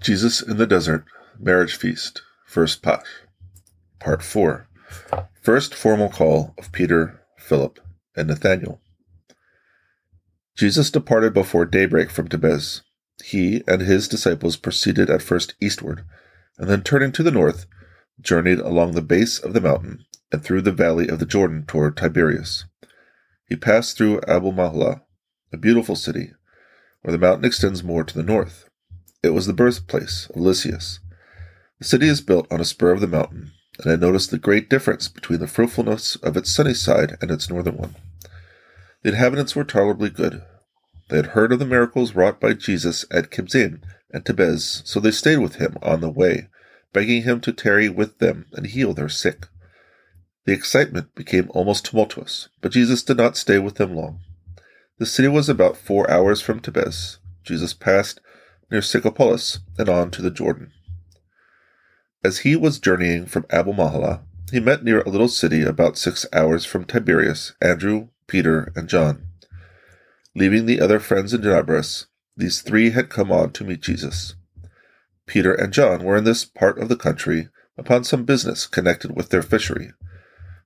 Jesus in the Desert Marriage Feast, First Pasch. Part 4. First formal call of Peter, Philip, and Nathanael. Jesus departed before daybreak from Tebez. He and his disciples proceeded at first eastward, and then turning to the north, journeyed along the base of the mountain and through the valley of the Jordan toward Tiberias. He passed through Abel Mahla, a beautiful city, where the mountain extends more to the north. It was the birthplace of Eliseus. The city is built on a spur of the mountain, and I noticed the great difference between the fruitfulness of its sunny side and its northern one. The inhabitants were tolerably good. They had heard of the miracles wrought by Jesus at Kibzaim and Tebez, so they stayed with him on the way, begging him to tarry with them and heal their sick. The excitement became almost tumultuous, but Jesus did not stay with them long. The city was about four hours from Tebez. Jesus passed near Scythopolis, and on to the Jordan. As he was journeying from Abel Mahala, he met near a little city about six hours from Tiberias Andrew, Peter, and John. Leaving the other friends in Jabras, these three had come on to meet Jesus. Peter and John were in this part of the country upon some business connected with their fishery.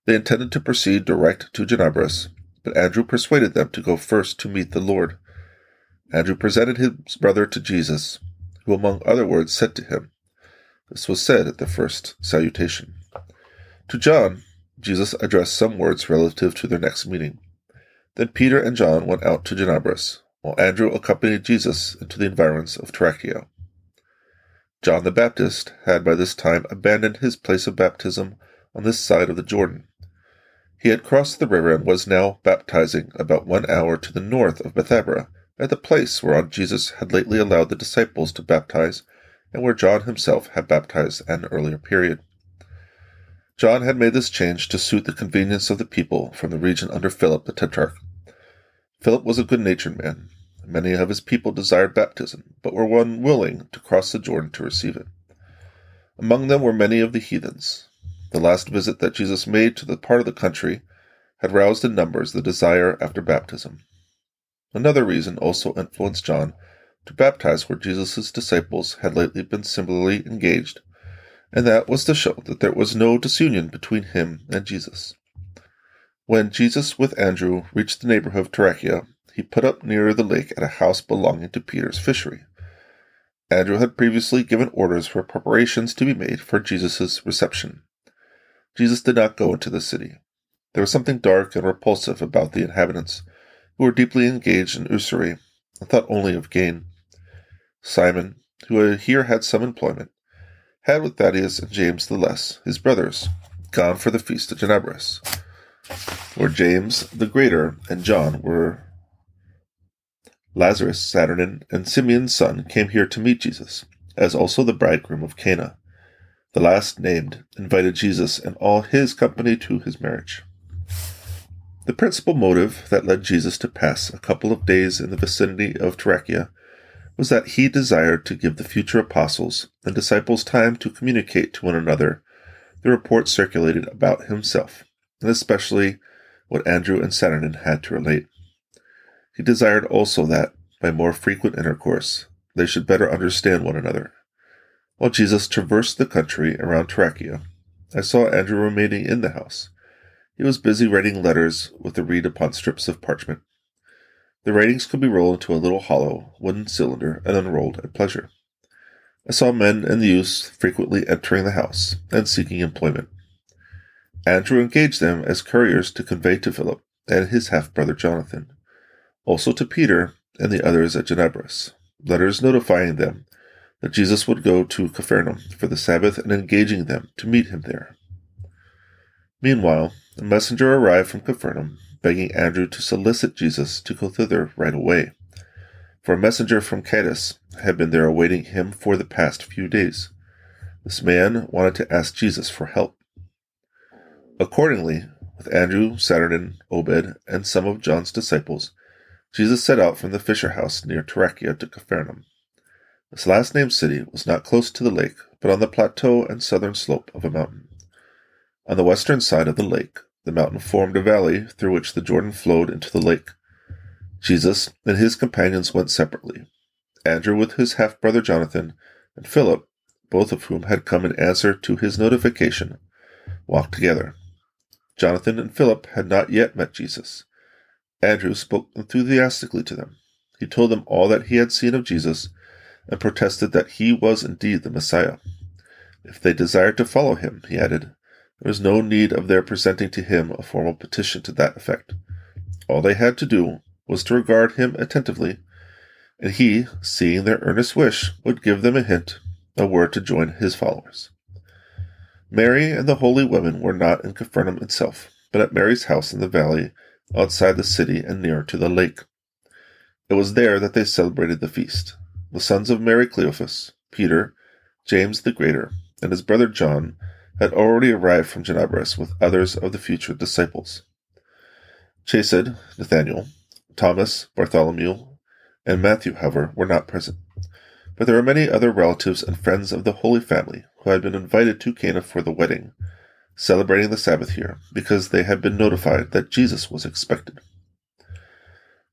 They intended to proceed direct to Jabras, but Andrew persuaded them to go first to meet the Lord. Andrew presented his brother to Jesus, who among other words said to him, This was said at the first salutation. To John, Jesus addressed some words relative to their next meeting. Then Peter and John went out to Janabras, while Andrew accompanied Jesus into the environs of Tarichea. John the Baptist had by this time abandoned his place of baptism on this side of the Jordan. He had crossed the river and was now baptizing about one hour to the north of Bethabara, at the place whereon Jesus had lately allowed the disciples to baptize, and where John himself had baptized at an earlier period. John had made this change to suit the convenience of the people from the region under Philip the Tetrarch. Philip was a good natured man. Many of his people desired baptism, but were unwilling to cross the Jordan to receive it. Among them were many of the heathens. The last visit that Jesus made to the part of the country had roused in numbers the desire after baptism. Another reason also influenced John to baptize where Jesus' disciples had lately been similarly engaged, and that was to show that there was no disunion between him and Jesus. When Jesus with Andrew reached the neighborhood of Tarichea, he put up near the lake at a house belonging to Peter's fishery. Andrew had previously given orders for preparations to be made for Jesus' reception. Jesus did not go into the city. There was something dark and repulsive about the inhabitants, who were deeply engaged in usury and thought only of gain. Simon, who here had some employment, had with Thaddeus and James the Less, his brothers, gone for the feast of Janabras, where James the Greater and John were. Lazarus, Saturnin, and Simeon's son came here to meet Jesus, as also the bridegroom of Cana. The last named invited Jesus and all his company to his marriage. The principal motive that led Jesus to pass a couple of days in the vicinity of Tarichea was that he desired to give the future apostles and disciples time to communicate to one another the report circulated about himself, and especially what Andrew and Saturnin had to relate. He desired also that, by more frequent intercourse, they should better understand one another. While Jesus traversed the country around Tarichea, I saw Andrew remaining in the house he was busy writing letters with the reed upon strips of parchment. The writings could be rolled into a little hollow wooden cylinder and unrolled at pleasure. I saw men and youths frequently entering the house and seeking employment. Andrew engaged them as couriers to convey to Philip and his half brother Jonathan, also to Peter and the others at Janabras, letters notifying them that Jesus would go to Capharnaum for the Sabbath and engaging them to meet him there. Meanwhile, a messenger arrived from Capharnaum, begging Andrew to solicit Jesus to go thither right away. For a messenger from Caiaphas had been there awaiting him for the past few days. This man wanted to ask Jesus for help. Accordingly, with Andrew, Saturnin, Obed, and some of John's disciples, Jesus set out from the fisher house near Tarichea to Capharnaum. This last named city was not close to the lake, but on the plateau and southern slope of a mountain. On the western side of the lake, the mountain formed a valley through which the Jordan flowed into the lake. Jesus and his companions went separately. Andrew with his half brother Jonathan and Philip, both of whom had come in answer to his notification, walked together. Jonathan and Philip had not yet met Jesus. Andrew spoke enthusiastically to them. He told them all that he had seen of Jesus and protested that he was indeed the Messiah. If they desired to follow him, he added, there was no need of their presenting to him a formal petition to that effect. All they had to do was to regard him attentively, and he, seeing their earnest wish, would give them a hint, a word to join his followers. Mary and the holy women were not in Capernaum itself, but at Mary's house in the valley outside the city and near to the lake. It was there that they celebrated the feast. The sons of Mary Cleophas, Peter, James the Greater, and his brother John had already arrived from Gennesaret with others of the future disciples. Chesed, Nathanael, Thomas, Bartholomew, and Matthew, however, were not present. But there were many other relatives and friends of the Holy Family who had been invited to Cana for the wedding, celebrating the Sabbath here, because they had been notified that Jesus was expected.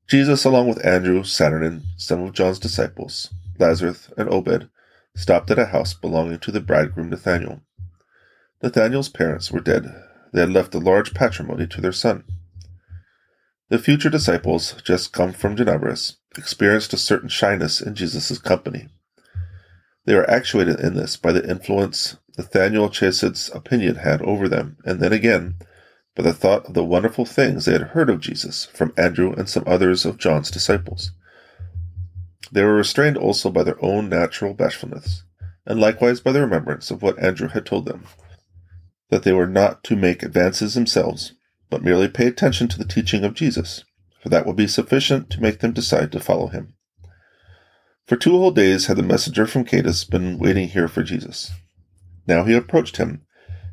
Jesus, along with Andrew, Saturnin, some of John's disciples, Lazarus, and Obed, stopped at a house belonging to the bridegroom Nathanael. Nathanael's parents were dead. They had left a large patrimony to their son. The future disciples, just come from Gennesaret, experienced a certain shyness in Jesus' company. They were actuated in this by the influence Nathanael Chesed's opinion had over them, and then again by the thought of the wonderful things they had heard of Jesus from Andrew and some others of John's disciples. They were restrained also by their own natural bashfulness, and likewise by the remembrance of what Andrew had told them, that they were not to make advances themselves, but merely pay attention to the teaching of Jesus, for that will be sufficient to make them decide to follow him. For two whole days had the messenger from Cades been waiting here for Jesus. Now he approached him,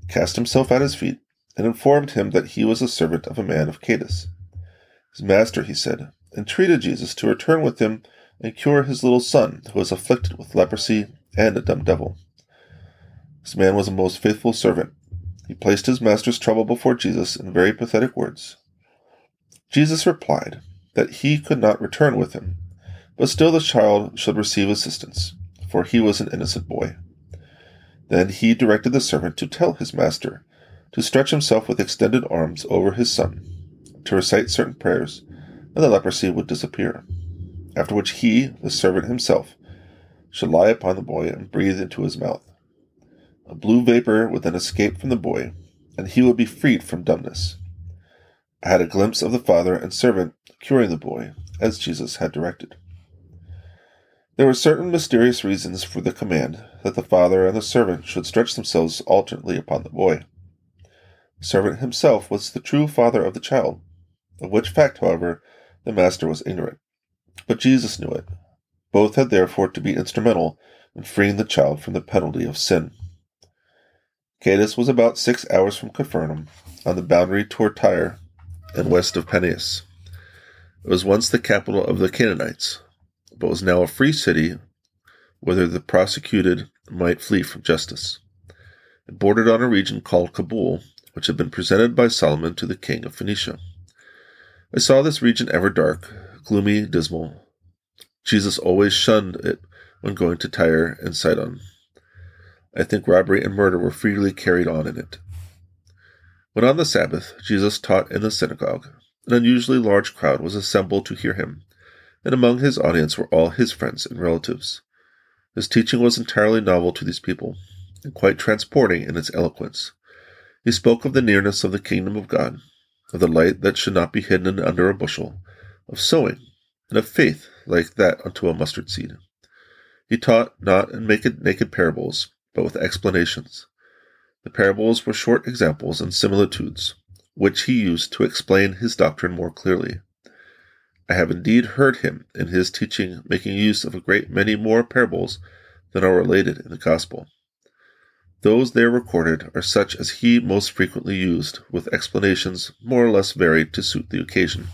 cast himself at his feet, and informed him that he was a servant of a man of Cades. His master, he said, entreated Jesus to return with him and cure his little son, who was afflicted with leprosy and a dumb devil. This man was a most faithful servant, he placed his master's trouble before Jesus in very pathetic words. Jesus replied that he could not return with him, but still the child should receive assistance, for he was an innocent boy. Then he directed the servant to tell his master to stretch himself with extended arms over his son, to recite certain prayers, and the leprosy would disappear. After which he, the servant himself, should lie upon the boy and breathe into his mouth. A blue vapor would then escape from the boy, and he would be freed from dumbness. I had a glimpse of the father and servant curing the boy, as Jesus had directed. There were certain mysterious reasons for the command that the father and the servant should stretch themselves alternately upon the boy. The servant himself was the true father of the child, of which fact, however, the master was ignorant. But Jesus knew it. Both had therefore to be instrumental in freeing the child from the penalty of sin. Cades was about six hours from Capernaum, on the boundary toward Tyre and west of Paneas. It was once the capital of the Canaanites, but was now a free city whither the prosecuted might flee from justice. It bordered on a region called Cabul, which had been presented by Solomon to the king of Phoenicia. I saw this region ever dark, gloomy, dismal. Jesus always shunned it when going to Tyre and Sidon. I think robbery and murder were freely carried on in it. When on the Sabbath Jesus taught in the synagogue, an unusually large crowd was assembled to hear him, and among his audience were all his friends and relatives. His teaching was entirely novel to these people, and quite transporting in its eloquence. He spoke of the nearness of the kingdom of God, of the light that should not be hidden under a bushel, of sowing, and of faith like that unto a mustard seed. He taught not in naked parables, but with explanations. The parables were short examples and similitudes, which he used to explain his doctrine more clearly. I have indeed heard him in his teaching making use of a great many more parables than are related in the Gospel. Those there recorded are such as he most frequently used, with explanations more or less varied to suit the occasion.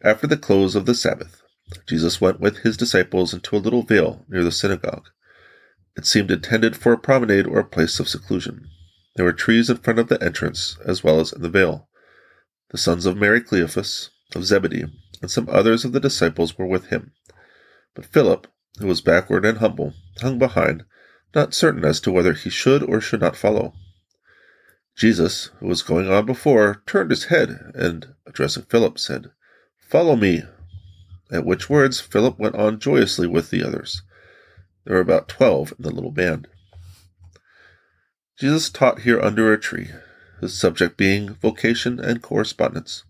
After the close of the Sabbath, Jesus went with his disciples into a little vale near the synagogue it seemed intended for a promenade or a place of seclusion. There were trees in front of the entrance, as well as in the vale. The sons of Mary Cleophas, of Zebedee, and some others of the disciples were with him. But Philip, who was backward and humble, hung behind, not certain as to whether he should or should not follow. Jesus, who was going on before, turned his head and, addressing Philip, said, Follow me. At which words Philip went on joyously with the others. There were about twelve in the little band. Jesus taught here under a tree, his subject being vocation and correspondence.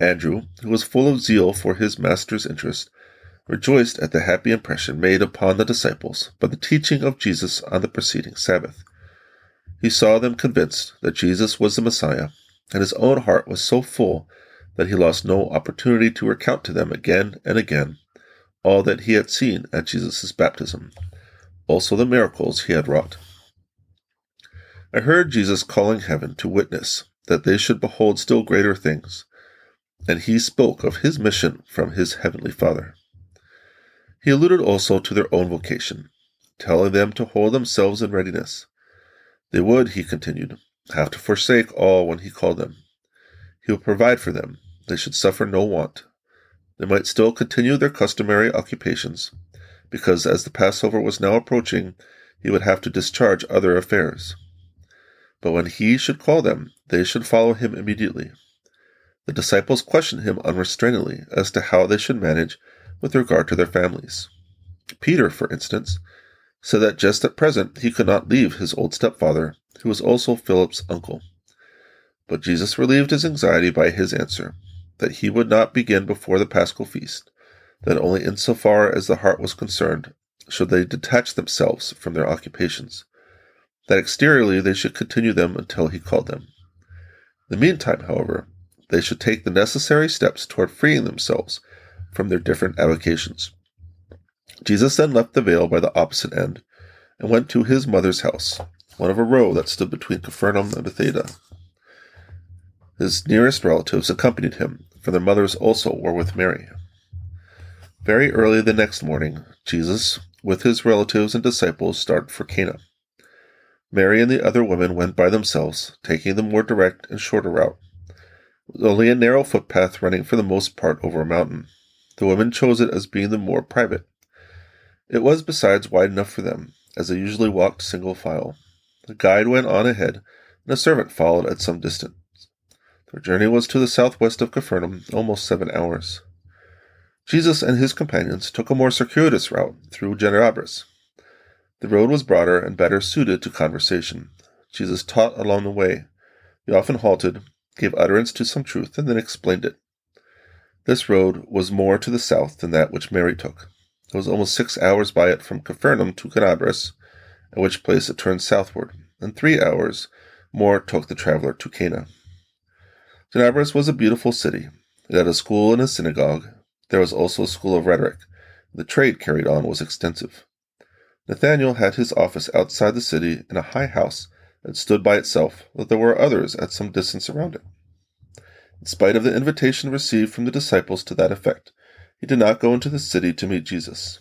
Andrew, who was full of zeal for his master's interest, rejoiced at the happy impression made upon the disciples by the teaching of Jesus on the preceding Sabbath. He saw them convinced that Jesus was the Messiah, and his own heart was so full that he lost no opportunity to recount to them again and again all that he had seen at Jesus' baptism, also the miracles he had wrought. I heard Jesus calling heaven to witness that they should behold still greater things, and he spoke of his mission from his heavenly Father. He alluded also to their own vocation, telling them to hold themselves in readiness. They would, he continued, have to forsake all when he called them. He would provide for them. They should suffer no want. They might still continue their customary occupations, because as the Passover was now approaching, he would have to discharge other affairs. But when he should call them, they should follow him immediately. The disciples questioned him unrestrainedly as to how they should manage with regard to their families. Peter, for instance, said that just at present he could not leave his old stepfather, who was also Philip's uncle. But Jesus relieved his anxiety by his answer that he would not begin before the paschal feast, that only in so far as the heart was concerned should they detach themselves from their occupations, that exteriorly they should continue them until he called them. In the meantime, however, they should take the necessary steps toward freeing themselves from their different avocations. Jesus then left the vale by the opposite end and went to his mother's house, one of a row that stood between Capernaum and Bethsaida. His nearest relatives accompanied him, for their mothers also were with Mary. Very early the next morning, Jesus, with his relatives and disciples, started for Cana. Mary and the other women went by themselves, taking the more direct and shorter route. It was only a narrow footpath running for the most part over a mountain. The women chose it as being the more private. It was besides wide enough for them, as they usually walked single file. The guide went on ahead, and a servant followed at some distance. Their journey was to the southwest of Capernaum, almost seven hours. Jesus and his companions took a more circuitous route through Gennesaret. The road was broader and better suited to conversation. Jesus taught along the way. He often halted, gave utterance to some truth, and then explained it. This road was more to the south than that which Mary took. It was almost six hours by it from Capernaum to Gennesaret, at which place it turned southward, and three hours more took the traveler to Cana. Gennesaret was a beautiful city. It had a school and a synagogue. There was also a school of rhetoric. The trade carried on was extensive. Nathanael had his office outside the city in a high house that stood by itself, though there were others at some distance around it. In spite of the invitation received from the disciples to that effect, he did not go into the city to meet Jesus.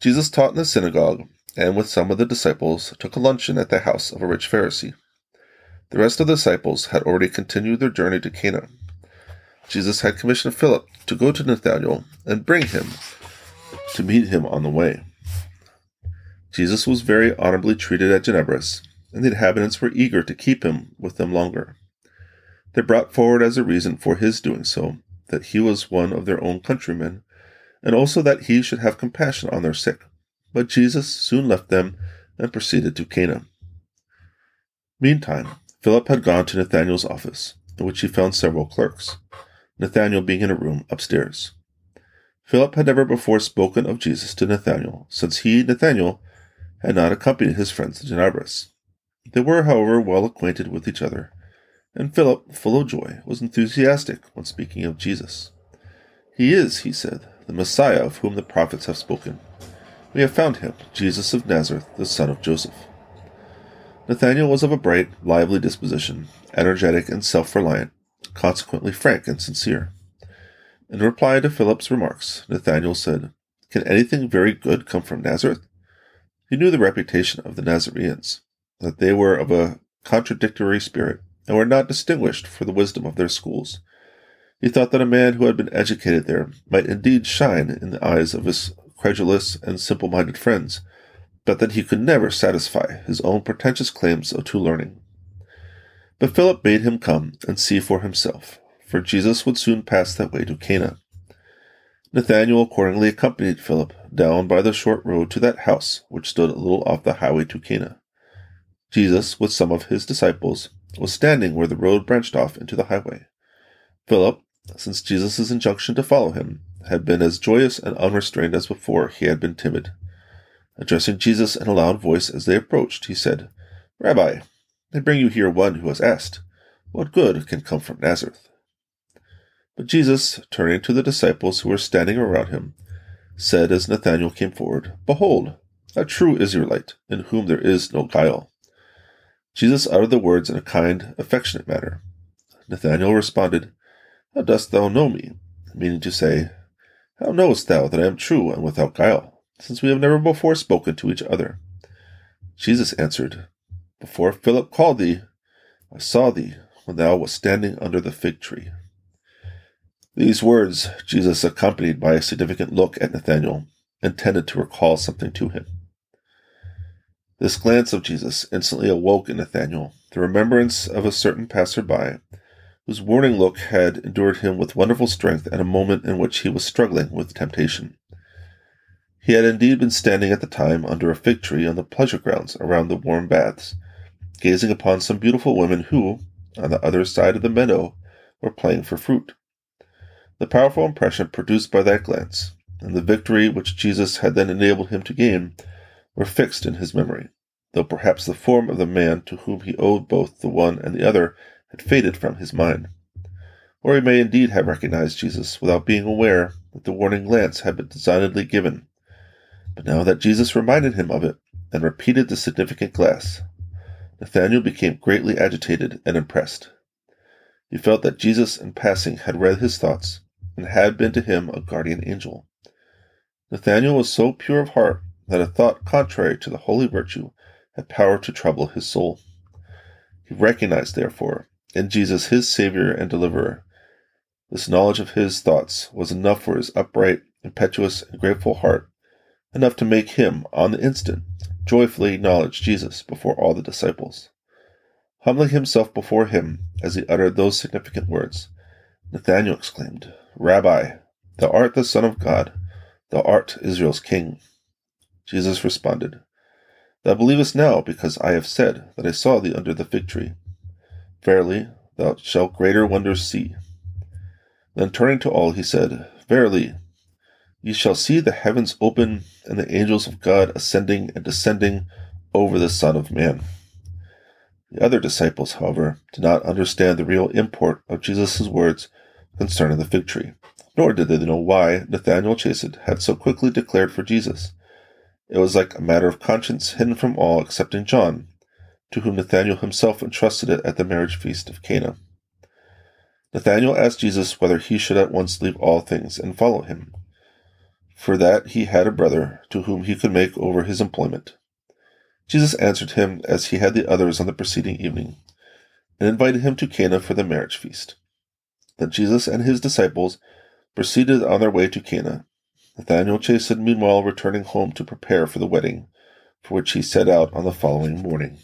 Jesus taught in the synagogue, and with some of the disciples took a luncheon at the house of a rich Pharisee. The rest of the disciples had already continued their journey to Cana. Jesus had commissioned Philip to go to Nathanael and bring him to meet him on the way. Jesus was very honorably treated at Gennesaret, and the inhabitants were eager to keep him with them longer. They brought forward as a reason for his doing so that he was one of their own countrymen, and also that he should have compassion on their sick. But Jesus soon left them and proceeded to Cana. Meantime, Philip had gone to Nathanael's office, in which he found several clerks, Nathanael being in a room upstairs. Philip had never before spoken of Jesus to Nathanael, since he, Nathanael, had not accompanied his friends to Gennesaret. They were, however, well acquainted with each other, and Philip, full of joy, was enthusiastic when speaking of Jesus. He is, he said, the Messiah of whom the prophets have spoken. We have found him, Jesus of Nazareth, the son of Joseph. Nathanael was of a bright, lively disposition, energetic and self reliant, consequently frank and sincere. In reply to Philip's remarks, Nathanael said, Can anything very good come from Nazareth? He knew the reputation of the Nazareans, that they were of a contradictory spirit, and were not distinguished for the wisdom of their schools. He thought that a man who had been educated there might indeed shine in the eyes of his credulous and simple minded friends, but that he could never satisfy his own pretentious claims to learning. But Philip bade him come and see for himself, for Jesus would soon pass that way to Cana. Nathanael accordingly accompanied Philip down by the short road to that house which stood a little off the highway to Cana. Jesus, with some of his disciples, was standing where the road branched off into the highway. Philip, since Jesus' injunction to follow him, had been as joyous and unrestrained as before he had been timid. Addressing Jesus in a loud voice as they approached, he said, Rabbi, they bring you here one who has asked, What good can come from Nazareth? But Jesus, turning to the disciples who were standing around him, said as Nathanael came forward, Behold, a true Israelite, in whom there is no guile. Jesus uttered the words in a kind, affectionate manner. Nathanael responded, How dost thou know me? Meaning to say, How knowest thou that I am true and without guile, since we have never before spoken to each other? Jesus answered, Before Philip called thee, I saw thee when thou wast standing under the fig tree. These words Jesus accompanied by a significant look at Nathanael, intended to recall something to him. This glance of Jesus instantly awoke in Nathanael the remembrance of a certain passer-by, whose warning look had endured him with wonderful strength at a moment in which he was struggling with temptation. He had indeed been standing at the time under a fig tree on the pleasure grounds around the warm baths, gazing upon some beautiful women who, on the other side of the meadow, were playing for fruit. The powerful impression produced by that glance, and the victory which Jesus had then enabled him to gain, were fixed in his memory, though perhaps the form of the man to whom he owed both the one and the other had faded from his mind. Or he may indeed have recognized Jesus without being aware that the warning glance had been designedly given. But now that Jesus reminded him of it and repeated the significant glass, Nathanael became greatly agitated and impressed. He felt that Jesus in passing had read his thoughts and had been to him a guardian angel. Nathanael was so pure of heart that a thought contrary to the holy virtue had power to trouble his soul. He recognized, therefore, in Jesus his Savior and Deliverer. This knowledge of his thoughts was enough for his upright, impetuous, and grateful heart, enough to make him, on the instant, joyfully acknowledge Jesus before all the disciples. Humbling himself before him as he uttered those significant words, Nathanael exclaimed, Rabbi, thou art the Son of God, thou art Israel's King. Jesus responded, Thou believest now, because I have said that I saw thee under the fig tree. Verily, thou shalt greater wonders see. Then turning to all, he said, Verily, ye shall see the heavens open, and the angels of God ascending and descending over the Son of Man. The other disciples, however, did not understand the real import of Jesus' words concerning the fig tree, nor did they know why Nathanael Chasid had so quickly declared for Jesus. It was like a matter of conscience hidden from all excepting John, to whom Nathanael himself entrusted it at the marriage feast of Cana. Nathanael asked Jesus whether he should at once leave all things and follow him, for that he had a brother to whom he could make over his employment. Jesus answered him as he had the others on the preceding evening, and invited him to Cana for the marriage feast. Then Jesus and his disciples proceeded on their way to Cana, Nathanael Chasid meanwhile returning home to prepare for the wedding, for which he set out on the following morning.